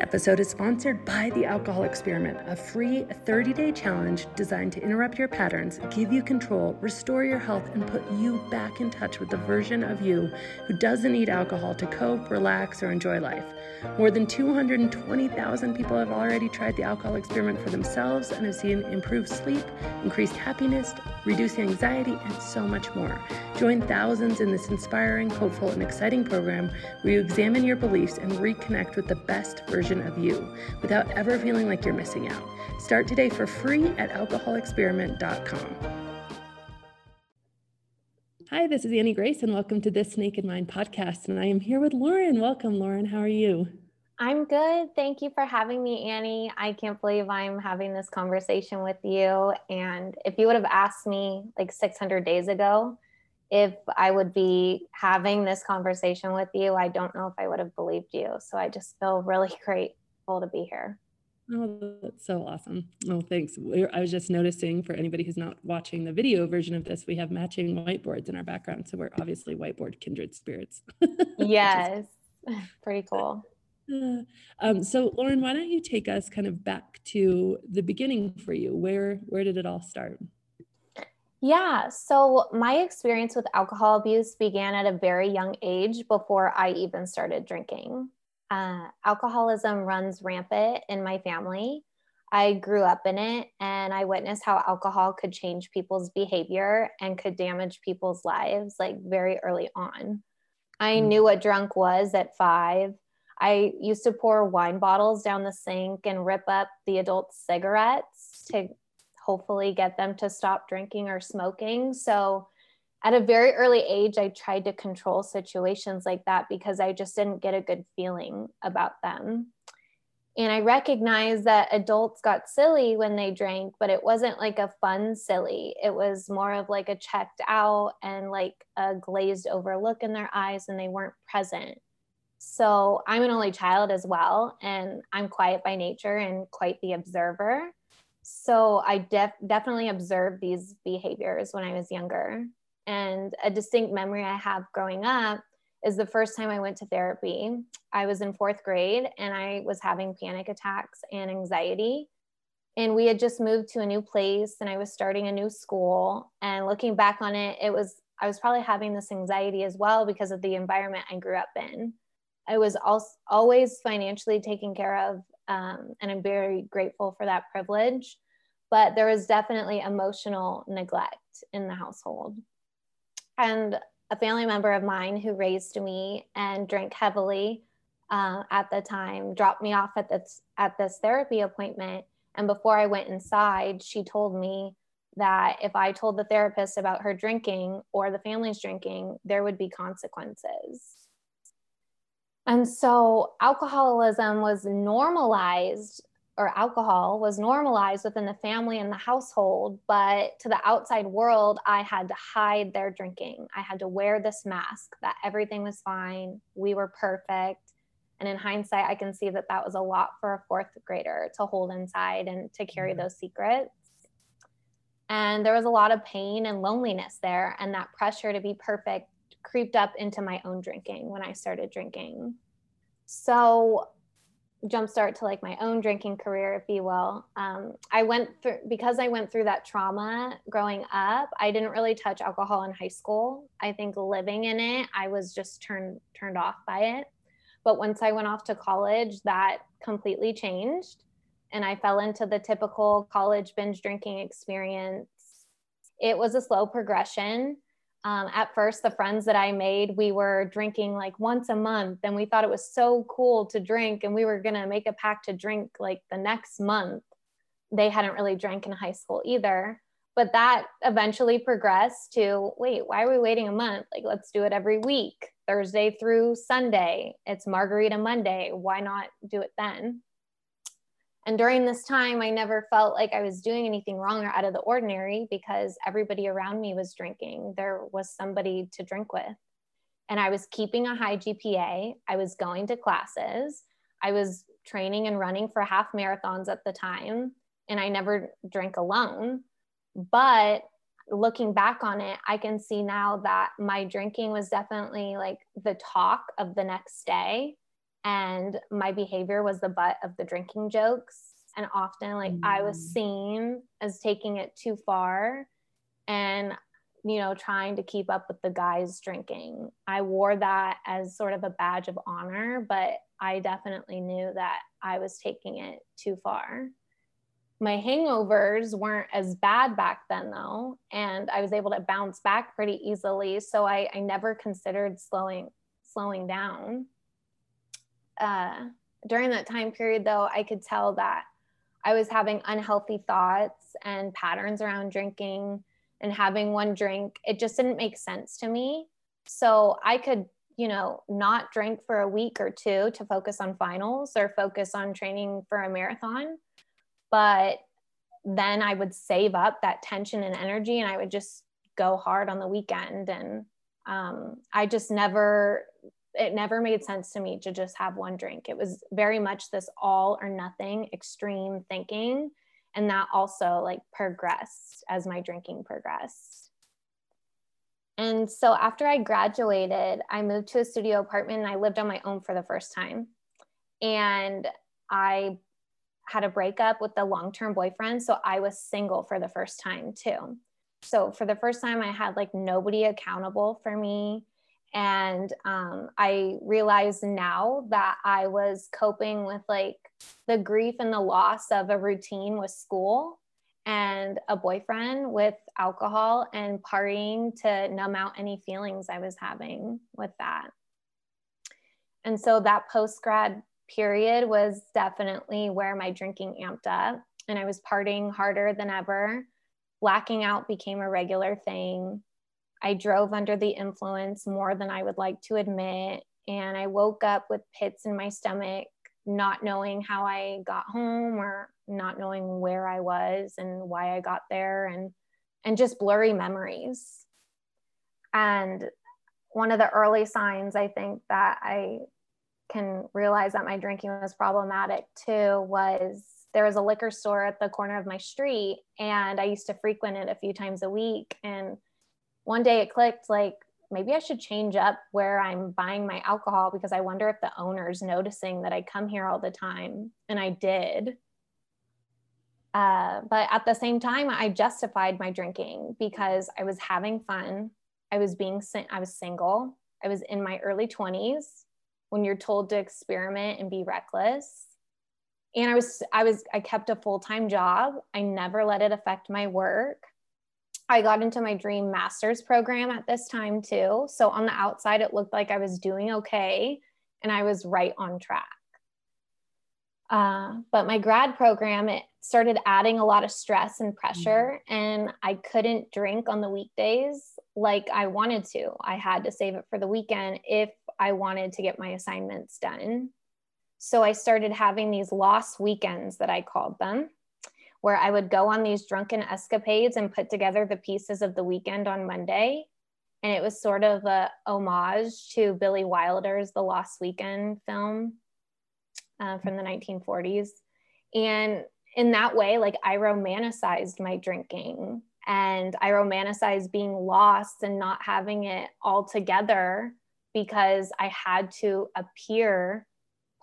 Episode is sponsored by The Alcohol Experiment, a free 30 day challenge designed to interrupt your patterns, give you control, restore your health, and put you back in touch with the version of you who doesn't need alcohol to cope, relax, or enjoy life. More than 220,000 people have already tried the alcohol experiment for themselves and have seen improved sleep, increased happiness, reduced anxiety, and so much more. Join thousands in this inspiring, hopeful, and exciting program where you examine your beliefs and reconnect with the best version of you without ever feeling like you're missing out. Start today for free at alcoholexperiment.com. Hi, this is Annie Grace, and welcome to this Naked Mind podcast. And I am here with Lauren. Welcome, Lauren. How are you? I'm good. Thank you for having me, Annie. I can't believe I'm having this conversation with you. And if you would have asked me like 600 days ago if I would be having this conversation with you, I don't know if I would have believed you. So I just feel really grateful to be here. Oh, that's so awesome. Oh, thanks. I was just noticing for anybody who's not watching the video version of this, we have matching whiteboards in our background. So we're obviously whiteboard kindred spirits. yes. Pretty cool. Uh, um, so Lauren, why don't you take us kind of back to the beginning for you? Where where did it all start? Yeah, so my experience with alcohol abuse began at a very young age before I even started drinking. Uh, alcoholism runs rampant in my family. I grew up in it and I witnessed how alcohol could change people's behavior and could damage people's lives like very early on. I mm. knew what drunk was at five. I used to pour wine bottles down the sink and rip up the adult cigarettes to hopefully get them to stop drinking or smoking. So at a very early age, I tried to control situations like that because I just didn't get a good feeling about them. And I recognized that adults got silly when they drank, but it wasn't like a fun silly. It was more of like a checked out and like a glazed over look in their eyes, and they weren't present. So I'm an only child as well, and I'm quiet by nature and quite the observer. So I def- definitely observed these behaviors when I was younger. And a distinct memory I have growing up is the first time I went to therapy. I was in fourth grade and I was having panic attacks and anxiety. And we had just moved to a new place and I was starting a new school. And looking back on it, it was, I was probably having this anxiety as well because of the environment I grew up in. I was also always financially taken care of um, and I'm very grateful for that privilege. But there was definitely emotional neglect in the household. And a family member of mine who raised me and drank heavily uh, at the time dropped me off at this at this therapy appointment. And before I went inside, she told me that if I told the therapist about her drinking or the family's drinking, there would be consequences. And so alcoholism was normalized, or alcohol was normalized within the family and the household. But to the outside world, I had to hide their drinking. I had to wear this mask that everything was fine. We were perfect. And in hindsight, I can see that that was a lot for a fourth grader to hold inside and to carry mm-hmm. those secrets. And there was a lot of pain and loneliness there, and that pressure to be perfect creeped up into my own drinking when I started drinking. So, jumpstart to like my own drinking career, if you will. Um, I went through because I went through that trauma growing up. I didn't really touch alcohol in high school. I think living in it, I was just turned turned off by it. But once I went off to college, that completely changed, and I fell into the typical college binge drinking experience. It was a slow progression um, at first the friends that i made we were drinking like once a month and we thought it was so cool to drink and we were going to make a pact to drink like the next month. They hadn't really drank in high school either but that eventually progressed to wait why are we waiting a month? Like let's do it every week thursday through sunday. It's margarita monday. Why not do it then and during this time, I never felt like I was doing anything wrong or out of the ordinary because everybody around me was drinking. There was somebody to drink with. and I was keeping a high GPA. I was going to classes. I was training and running for half marathons at the time, and I never drank alone. But looking back on it, I can see now that my drinking was definitely like the talk of the next day. And my behavior was the butt of the drinking jokes. And often, like, mm. I was mm. seen as taking it too far and, you know, trying to keep up with the guys drinking. I wore that as sort of a badge of honor, but I definitely knew that I was taking it too far my hangovers weren't as bad back then though and i was able to bounce back pretty easily so i, I never considered slowing slowing down uh, during that time period though i could tell that i was having unhealthy thoughts and patterns around drinking and having one drink. It just didn't make sense to me. So i could you know not drink for a week or two to focus on finals or focus on training for a marathon. But then I would save up that tension and energy and I would just go hard on the weekend. And um, I just never, it never made sense to me to just have one drink. It was very much this all or nothing extreme thinking. And that also like progressed as my drinking progressed. And so after I graduated, I moved to a studio apartment and I lived on my own for the first time. And I had a breakup with the long term boyfriend. So I was single for the first time too. So for the first time, I had like nobody accountable for me. And um, I realized now that I was coping with like the grief and the loss of a routine with school and a boyfriend with alcohol and partying to numb out any feelings I was having with that. And so that post grad period was definitely where my drinking amped up and I was partying harder than ever. Blacking out became a regular thing. I drove under the influence more than I would like to admit. And I woke up with pits in my stomach, not knowing how I got home or not knowing where I was and why I got there and and just blurry memories. And one of the early signs I think that I can realize that my drinking was problematic too was there was a liquor store at the corner of my street and I used to frequent it a few times a week. And one day it clicked like, maybe I should change up where I'm buying my alcohol because I wonder if the owner's noticing that I come here all the time. And I did. Uh, but at the same time, I justified my drinking because I was having fun. I was being, I was single. I was in my early 20s when you're told to experiment and be reckless and i was i was i kept a full-time job i never let it affect my work i got into my dream master's program at this time too so on the outside it looked like i was doing okay and i was right on track uh, but my grad program it started adding a lot of stress and pressure mm-hmm. and i couldn't drink on the weekdays like i wanted to i had to save it for the weekend if I wanted to get my assignments done. So I started having these lost weekends that I called them, where I would go on these drunken escapades and put together the pieces of the weekend on Monday. And it was sort of a homage to Billy Wilder's The Lost Weekend film uh, from the 1940s. And in that way, like I romanticized my drinking and I romanticized being lost and not having it all together because I had to appear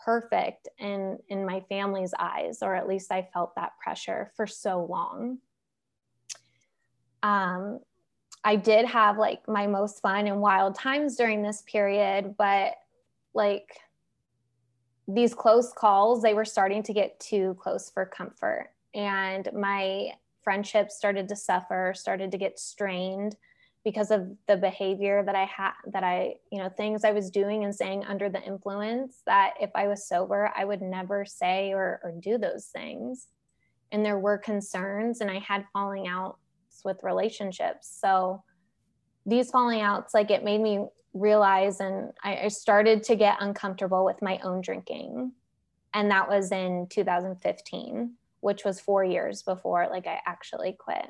perfect in in my family's eyes or at least I felt that pressure for so long. Um I did have like my most fun and wild times during this period, but like these close calls, they were starting to get too close for comfort. And my friendships started to suffer, started to get strained because of the behavior that I had, that I, you know, things I was doing and saying under the influence that if I was sober, I would never say or, or do those things. And there were concerns, and I had falling outs with relationships. So these falling outs, like it made me realize, and I, I started to get uncomfortable with my own drinking. And that was in 2015, which was four years before like I actually quit.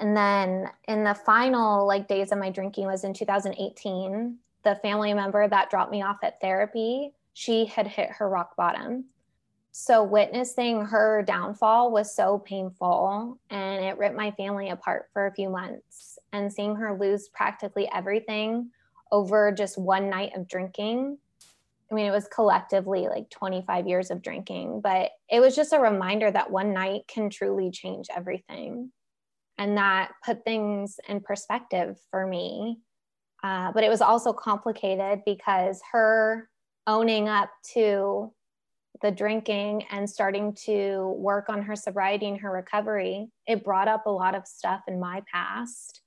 And then in the final like days of my drinking was in 2018 the family member that dropped me off at therapy she had hit her rock bottom. So witnessing her downfall was so painful and it ripped my family apart for a few months. And seeing her lose practically everything over just one night of drinking i mean it was collectively like 25 years of drinking but it was just a reminder that one night can truly change everything and that put things in perspective for me. Uh, but it was also complicated because her owning up to the drinking and starting to work on her sobriety and her recovery, it brought up a lot of stuff in my past.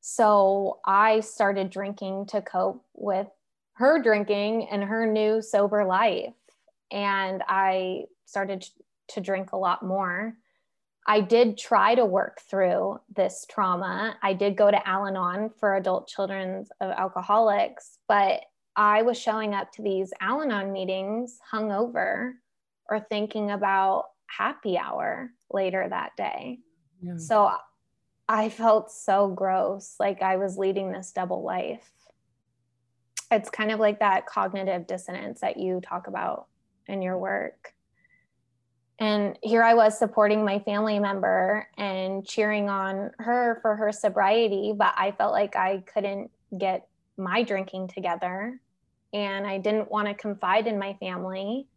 So I started drinking to cope with her drinking and her new sober life. And I started to drink a lot more. I did try to work through this trauma. I did go to Al Anon for adult children of uh, alcoholics, but I was showing up to these Al Anon meetings hungover or thinking about happy hour later that day. Yeah. So I felt so gross, like I was leading this double life. It's kind of like that cognitive dissonance that you talk about in your work. And here I was supporting my family member and cheering on her for her sobriety, but I felt like I couldn't get my drinking together. And I didn't want to confide in my family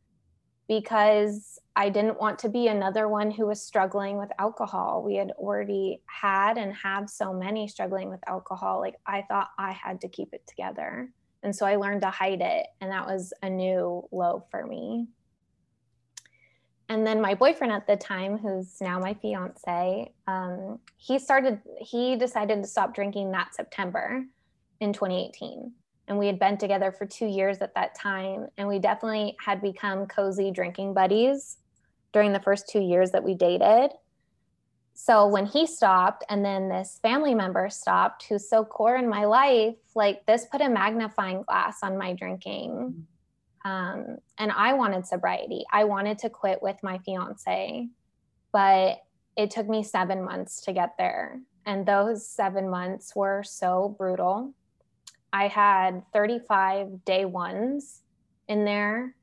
because I didn't want to be another one who was struggling with alcohol. We had already had and have so many struggling with alcohol. Like I thought I had to keep it together. And so I learned to hide it. And that was a new low for me and then my boyfriend at the time who's now my fiance um, he started he decided to stop drinking that september in 2018 and we had been together for two years at that time. And we definitely had become cozy drinking buddies during the first two years that we dated. So when he stopped and then this family member stopped who's so core in my life like this put a magnifying glass on my drinking um, and I wanted sobriety. I wanted to quit with my fiance, but it took me seven months to get there. And those seven months were so brutal. I had 35 day ones in there.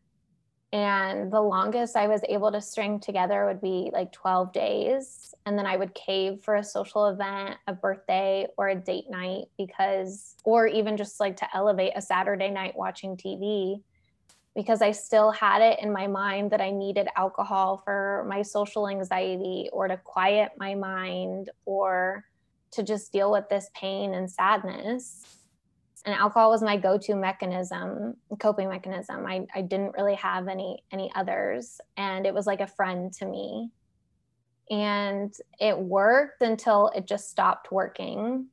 And the longest I was able to string together would be like 12 days. And then I would cave for a social event, a birthday, or a date night because, or even just like to elevate a Saturday night watching TV because I still had it in my mind that I needed alcohol for my social anxiety or to quiet my mind or to just deal with this pain and sadness. And alcohol was my go-to mechanism, coping mechanism. I, I didn't really have any any others. And it was like a friend to me. And it worked until it just stopped working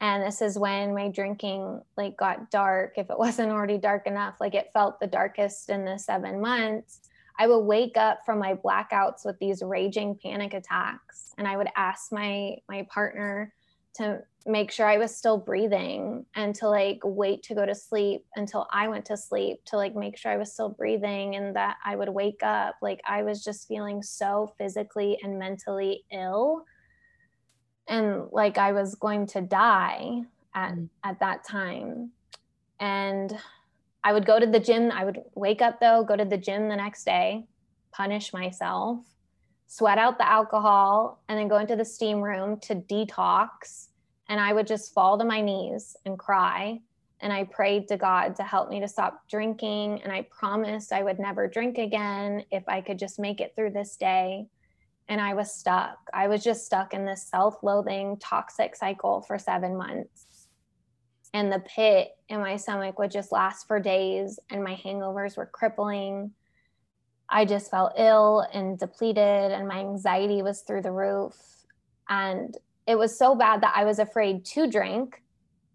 and this is when my drinking like got dark. If it wasn't already dark enough like it felt the darkest in the seven months. I would wake up from my blackouts with these raging panic attacks and i would ask my my partner to make sure i was still breathing and to like wait to go to sleep until i went to sleep to like make sure i was still breathing and that i would wake up. Like i was just feeling so physically and mentally ill and like I was going to die at mm. at that time. And I would go to the gym. I would wake up though, go to the gym the next day, punish myself, sweat out the alcohol, and then go into the steam room to detox. And I would just fall to my knees and cry. And I prayed to God to help me to stop drinking. And I promised I would never drink again if I could just make it through this day and I was stuck. I was just stuck in this self loathing, toxic cycle for seven months. And the pit in my stomach would just last for days, and my hangovers were crippling. I just felt ill and depleted, and my anxiety was through the roof. And it was so bad that I was afraid to drink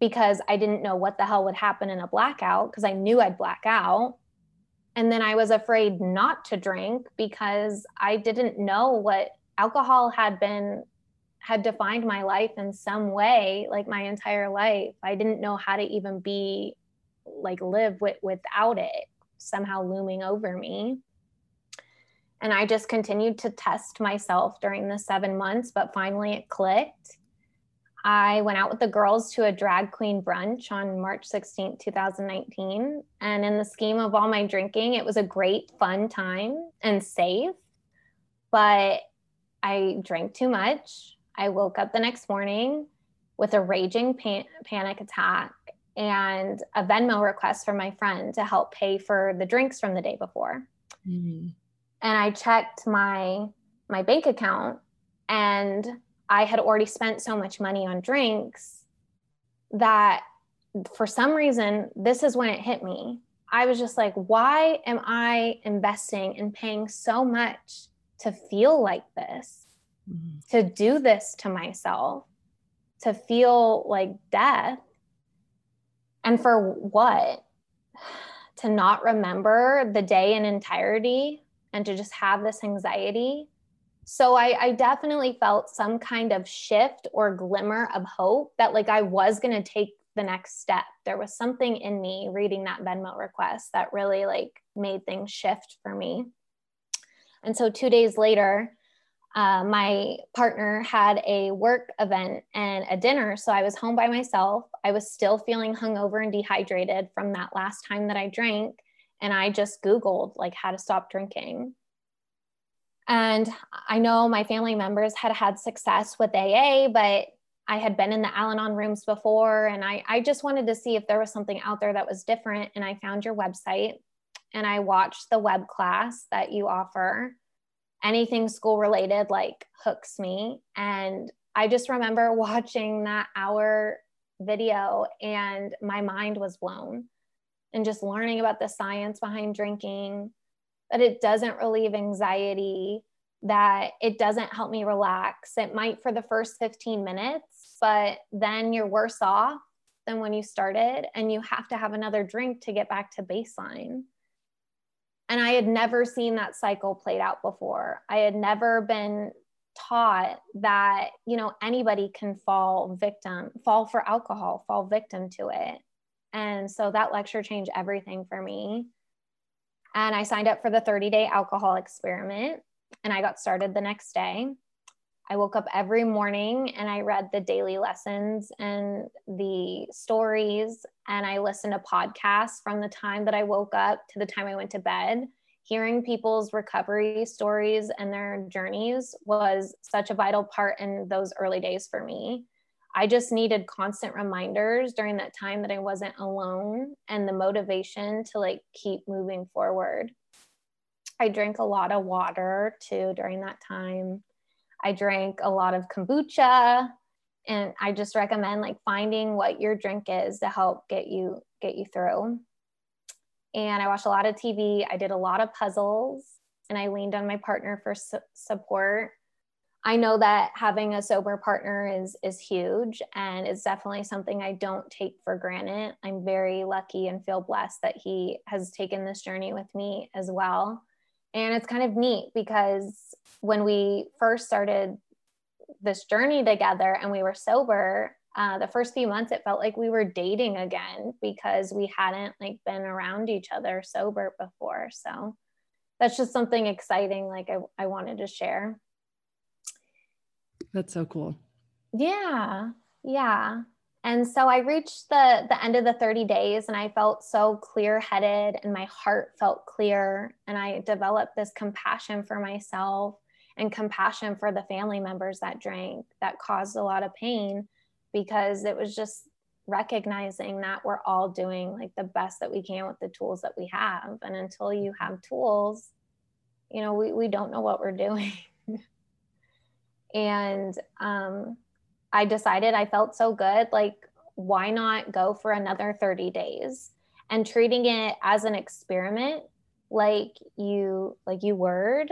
because I didn't know what the hell would happen in a blackout because I knew I'd black out and then I was afraid not to drink because I didn't know what alcohol had been had defined my life in some way like my entire life. I didn't know how to even be like live with, without it somehow looming over me. And I just continued to test myself during the seven months, but finally it clicked. I went out with the girls to a drag queen brunch on March 16, 2019. And in the scheme of all my drinking, it was a great, fun time and safe. But I drank too much. I woke up the next morning with a raging pan- panic attack and a Venmo request from my friend to help pay for the drinks from the day before. Mm-hmm. And I checked my my bank account and I had already spent so much money on drinks that for some reason, this is when it hit me. I was just like, why am I investing and paying so much to feel like this, mm-hmm. to do this to myself, to feel like death? And for what? To not remember the day in entirety and to just have this anxiety so I, I definitely felt some kind of shift or glimmer of hope that like I was going to take the next step. There was something in me reading that Venmo request that really like made things shift for me. And so two days later, uh, my partner had a work event and a dinner. So I was home by myself. I was still feeling hungover and dehydrated from that last time that I drank. And I just Googled like how to stop drinking. And I know my family members had had success with AA, but I had been in the Al Anon rooms before. And I, I just wanted to see if there was something out there that was different. And I found your website and I watched the web class that you offer. Anything school related like hooks me. And I just remember watching that hour video and my mind was blown and just learning about the science behind drinking that it doesn't relieve anxiety, that it doesn't help me relax. It might for the first 15 minutes, but then you're worse off than when you started, and you have to have another drink to get back to baseline. And I had never seen that cycle played out before. I had never been taught that you know anybody can fall victim fall for alcohol fall victim to it and so that lecture changed everything for me and I signed up for the 30 day alcohol experiment and I got started the next day. I woke up every morning and I read the daily lessons and the stories, and I listened to podcasts from the time that I woke up to the time I went to bed. Hearing people's recovery stories and their journeys was such a vital part in those early days for me. I just needed constant reminders during that time that I wasn't alone and the motivation to like keep moving forward. I drank a lot of water too during that time. I drank a lot of kombucha and I just recommend like finding what your drink is to help get you get you through. And I watched a lot of TV. I did a lot of puzzles and I leaned on my partner for su- support I know that having a sober partner is is huge and it's definitely something I don't take for granted. I'm very lucky and feel blessed that he has taken this journey with me as well. And it's kind of neat because when we first started this journey together and we were sober, uh, the first few months it felt like we were dating again because we hadn't like been around each other sober before. So that's just something exciting like I, I wanted to share. That's so cool. Yeah. Yeah. And so I reached the the end of the 30 days and I felt so clear-headed and my heart felt clear and I developed this compassion for myself and compassion for the family members that drank that caused a lot of pain because it was just recognizing that we're all doing like the best that we can with the tools that we have and until you have tools you know we, we don't know what we're doing and um, I decided I felt so good. Like, why not go for another 30 days and treating it as an experiment, like you like you word,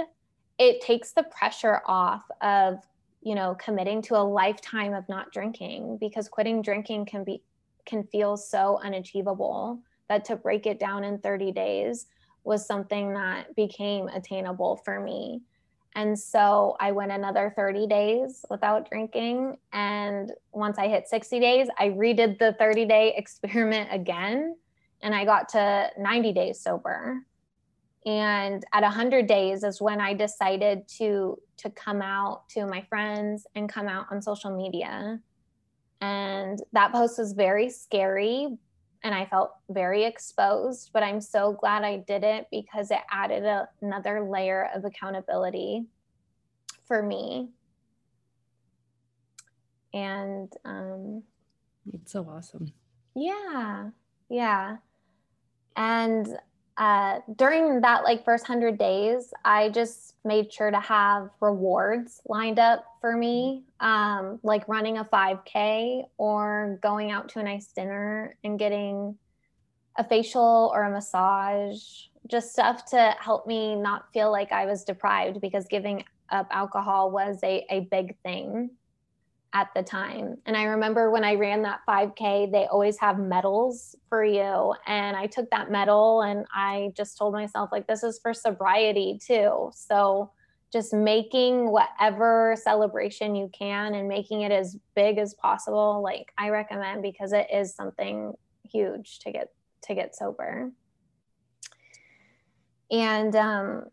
it takes the pressure off of you know committing to a lifetime of not drinking because quitting drinking can be can feel so unachievable that to break it down in 30 days was something that became attainable for me and so I went another 30 days without drinking. And once I hit 60 days, I redid the 30 day experiment again. And I got to 90 days sober. and at 100 days is when i decided to to come out to my friends and come out on social media and that post was very scary and i felt very exposed but i'm so glad i did it because it added a, another layer of accountability for me. And um it's so awesome. Yeah yeah. And uh, during that like first 100 days i just made sure to have rewards lined up for me um, like running a 5k or going out to a nice dinner and getting a facial or a massage just stuff to help me not feel like i was deprived because giving up alcohol was a, a big thing at the time. And I remember when I ran that 5K, they always have medals for you. And I took that medal and I just told myself, like, this is for sobriety too. So just making whatever celebration you can and making it as big as possible, like I recommend because it is something huge to get to get sober. And um,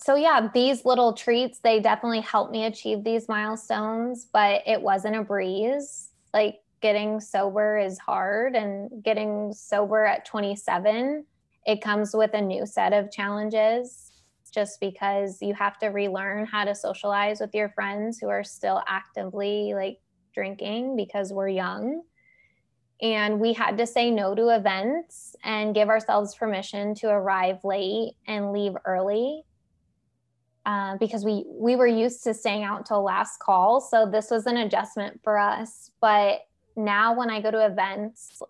so yeah these little treats they definitely helped me achieve these milestones but it wasn't a breeze. Like getting sober is hard and getting sober at 27 it comes with a new set of challenges just because you have to relearn how to socialize with your friends who are still actively like drinking because we're young. And we had to say no to events and give ourselves permission to arrive late and leave early uh, because we we were used to staying out till last call. So this was an adjustment for us but now when i go to events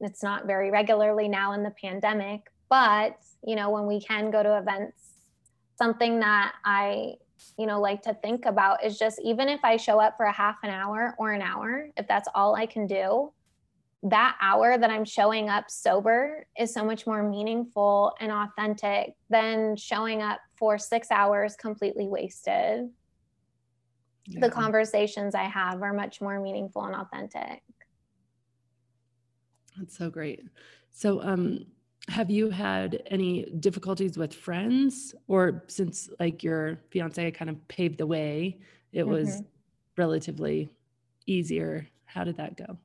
it's not very regularly now in the pandemic but you know when we can go to events something that i you know like to think about is just even if i show up for a half an hour or an hour if that's all i can do that hour that I'm showing up sober is so much more meaningful and authentic than showing up for six hours completely wasted. Yeah. The conversations I have are much more meaningful and authentic. That's so great. So, um, have you had any difficulties with friends, or since like your fiance kind of paved the way, it mm-hmm. was relatively easier? How did that go?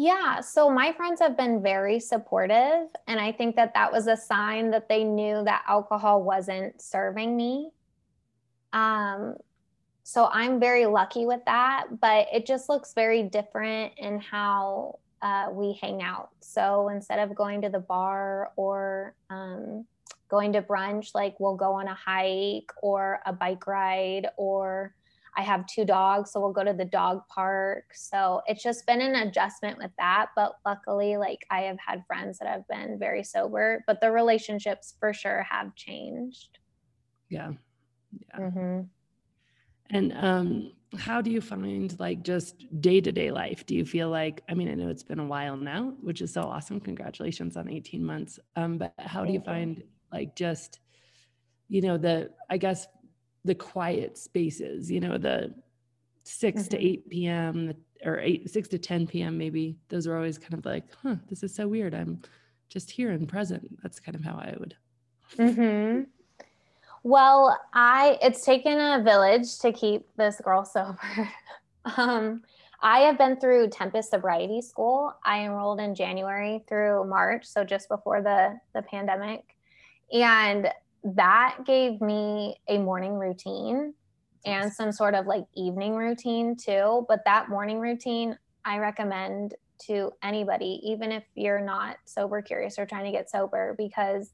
Yeah. So my friends have been very supportive. And I think that that was a sign that they knew that alcohol wasn't serving me. Um, so I'm very lucky with that. But it just looks very different in how uh, we hang out. So instead of going to the bar or um, going to brunch, like we'll go on a hike or a bike ride or I have two dogs, so we'll go to the dog park. So it's just been an adjustment with that. But luckily, like I have had friends that have been very sober, but the relationships for sure have changed. Yeah. Yeah. Mm-hmm. And um, how do you find like just day to day life? Do you feel like, I mean, I know it's been a while now, which is so awesome. Congratulations on 18 months. Um, but how do you find like just, you know, the, I guess, the quiet spaces, you know, the 6 mm-hmm. to 8 p.m. or 8 6 to 10 p.m. maybe. Those are always kind of like, huh, this is so weird. I'm just here and present. That's kind of how I would. Mm-hmm. Well, I it's taken a village to keep this girl sober. um, I have been through Tempest Sobriety School. I enrolled in January through March, so just before the the pandemic. And that gave me a morning routine and some sort of like evening routine too. But that morning routine, I recommend to anybody, even if you're not sober curious or trying to get sober, because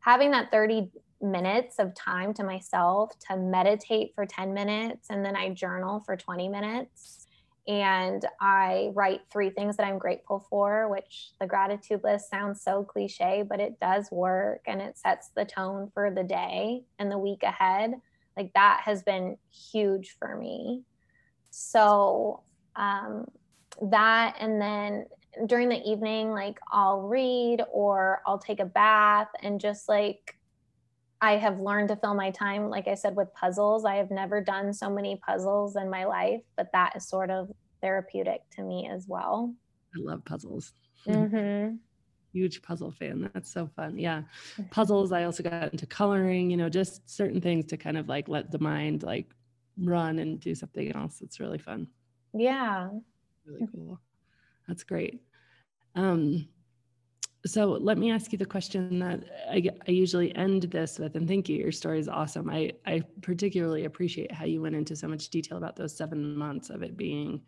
having that 30 minutes of time to myself to meditate for 10 minutes and then I journal for 20 minutes and I write three things that I'm grateful for, which the gratitude list sounds so cliche, but it does work and it sets the tone for the day and the week ahead. Like that has been huge for me. So, um, that and then during the evening, like I'll read or I'll take a bath and just like I have learned to fill my time, like I said, with puzzles. I have never done so many puzzles in my life, but that is sort of therapeutic to me as well. I love puzzles. Mm-hmm. huge puzzle fan. That's so fun. Yeah. Puzzles. I also got into coloring, you know, just certain things to kind of like let the mind like run and do something else. It's really fun. Yeah. Really cool. That's great. Um, so let me ask you the question that I, I usually end this with, and thank you. Your story is awesome. I, I particularly appreciate how you went into so much detail about those seven months of it being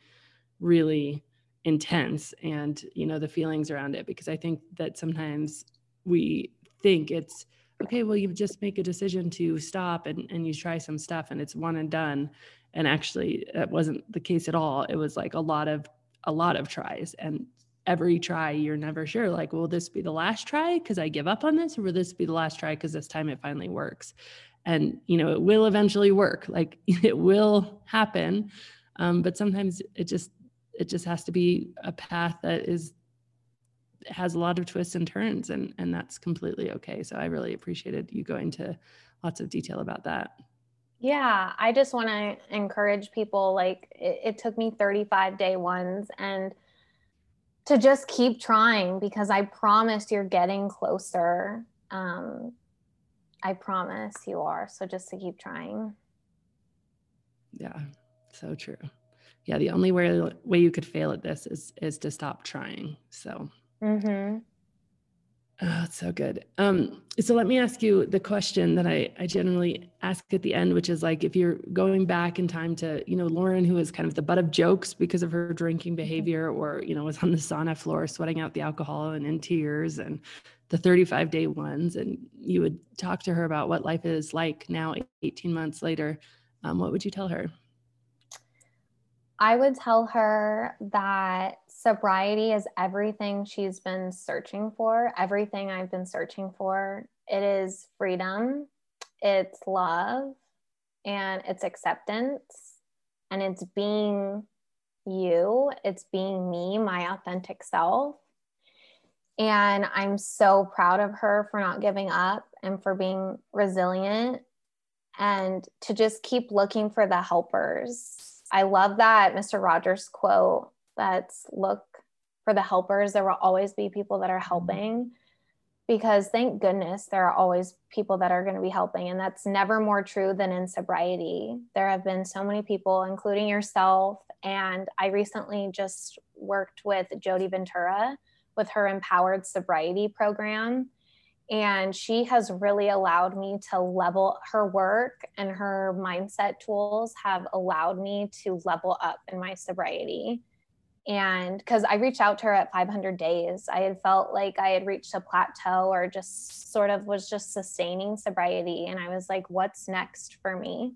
really intense and you know the feelings around it because i think that sometimes we think it's okay well you just make a decision to stop and, and you try some stuff and it's one and done and actually that wasn't the case at all it was like a lot of a lot of tries and every try you're never sure like will this be the last try? Because i give up on this or will this be the last try because this time it finally works. And you know it will eventually work like it will happen. Um, but sometimes it just it just has to be a path that is has a lot of twists and turns and and that's completely okay. So i really appreciated you going to lots of detail about that. Yeah i just want to encourage people like it, it took me 35 day ones and to just keep trying because i promise you're getting closer um i promise you are so just to keep trying yeah so true yeah, the only way way you could fail at this is is to stop trying. So. Mm-hmm. Oh, it's so good. Um, so let me ask you the question that I, I generally ask at the end, which is like if you're going back in time to, you know, Lauren, who is kind of the butt of jokes because of her drinking mm-hmm. behavior, or, you know, was on the sauna floor sweating out the alcohol and in tears and the 35 day ones, and you would talk to her about what life is like now, 18 months later, um, what would you tell her? I would tell her that sobriety is everything she's been searching for, everything I've been searching for. It is freedom, it's love, and it's acceptance, and it's being you, it's being me, my authentic self. And I'm so proud of her for not giving up and for being resilient and to just keep looking for the helpers I love that Mr. Rogers quote that's look for the helpers. There will always be people that are mm-hmm. helping because thank goodness there are always people that are going to be helping. And that's never more true than in sobriety. There have been so many people, including yourself. And I recently just worked with Jody Ventura with her empowered sobriety program and she has really allowed me to level her work and her mindset tools have allowed me to level up in my sobriety. And because i reached out to her at 500 days i had felt like i had reached a plateau or just sort of was just sustaining sobriety. And i was like what's next for me?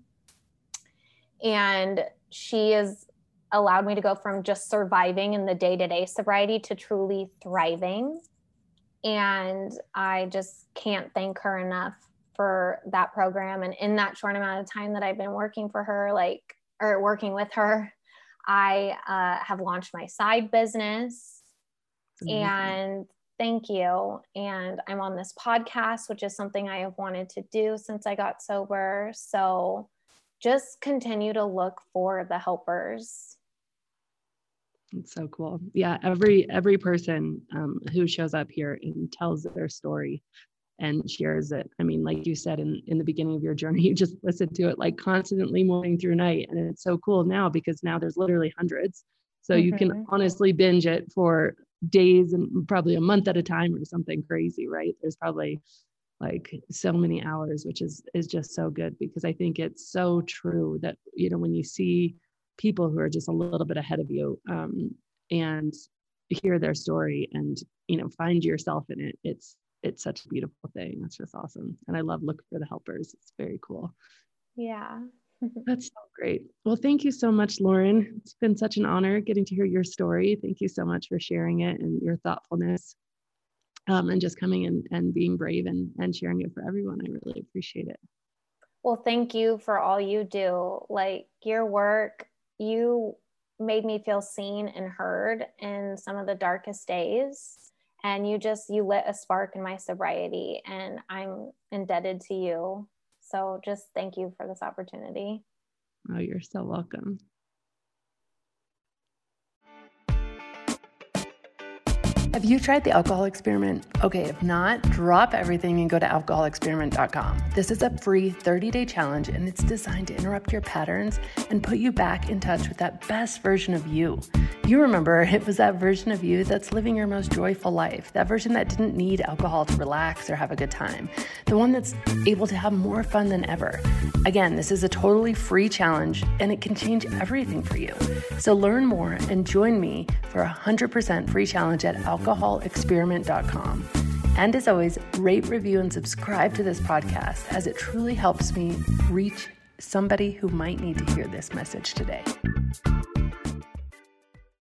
And she has allowed me to go from just surviving in the day-to-day sobriety to truly thriving and I just can't thank her enough for that program. And in that short amount of time that I've been working for her, like, or working with her, I uh, have launched my side business. And thank you. And I'm on this podcast, which is something I have wanted to do since I got sober. So just continue to look for the helpers it's so cool. Yeah, every every person um, who shows up here and tells their story and shares it. I mean, like you said in in the beginning of your journey, you just listen to it like constantly morning through night, and it's so cool now because now there's literally hundreds. So mm-hmm. you can mm-hmm. honestly binge it for days and probably a month at a time or something crazy, right? There's probably like so many hours, which is is just so good because I think it's so true that you know when you see people who are just a little bit ahead of you um, and hear their story and you know find yourself in it. It's it's such a beautiful thing. That's just awesome. And i love look for the helpers. It's very cool. Yeah. That's so great. Well thank you so much lauren. It's been such an honor getting to hear your story. Thank you so much for sharing it and your thoughtfulness um, and just coming and, and being brave and, and sharing it for everyone. I really appreciate it. Well thank you for all you do. Like your work you made me feel seen and heard in some of the darkest days. And you just you lit a spark in my sobriety and i'm indebted to you. So just thank you for this opportunity. Oh you're so welcome Have you tried the alcohol experiment? Okay, if not, drop everything and go to alcoholexperiment.com. This is a free 30 day challenge and it's designed to interrupt your patterns and put you back in touch with that best version of you. You remember it was that version of you that's living your most joyful life, that version that didn't need alcohol to relax or have a good time, the one that's able to have more fun than ever. Again, this is a totally free challenge and it can change everything for you. So learn more and join me for a 100% free challenge at alcohol alcoholexperiment.com. And as always, rate, review, and subscribe to this podcast as it truly helps me reach somebody who might need to hear this message today.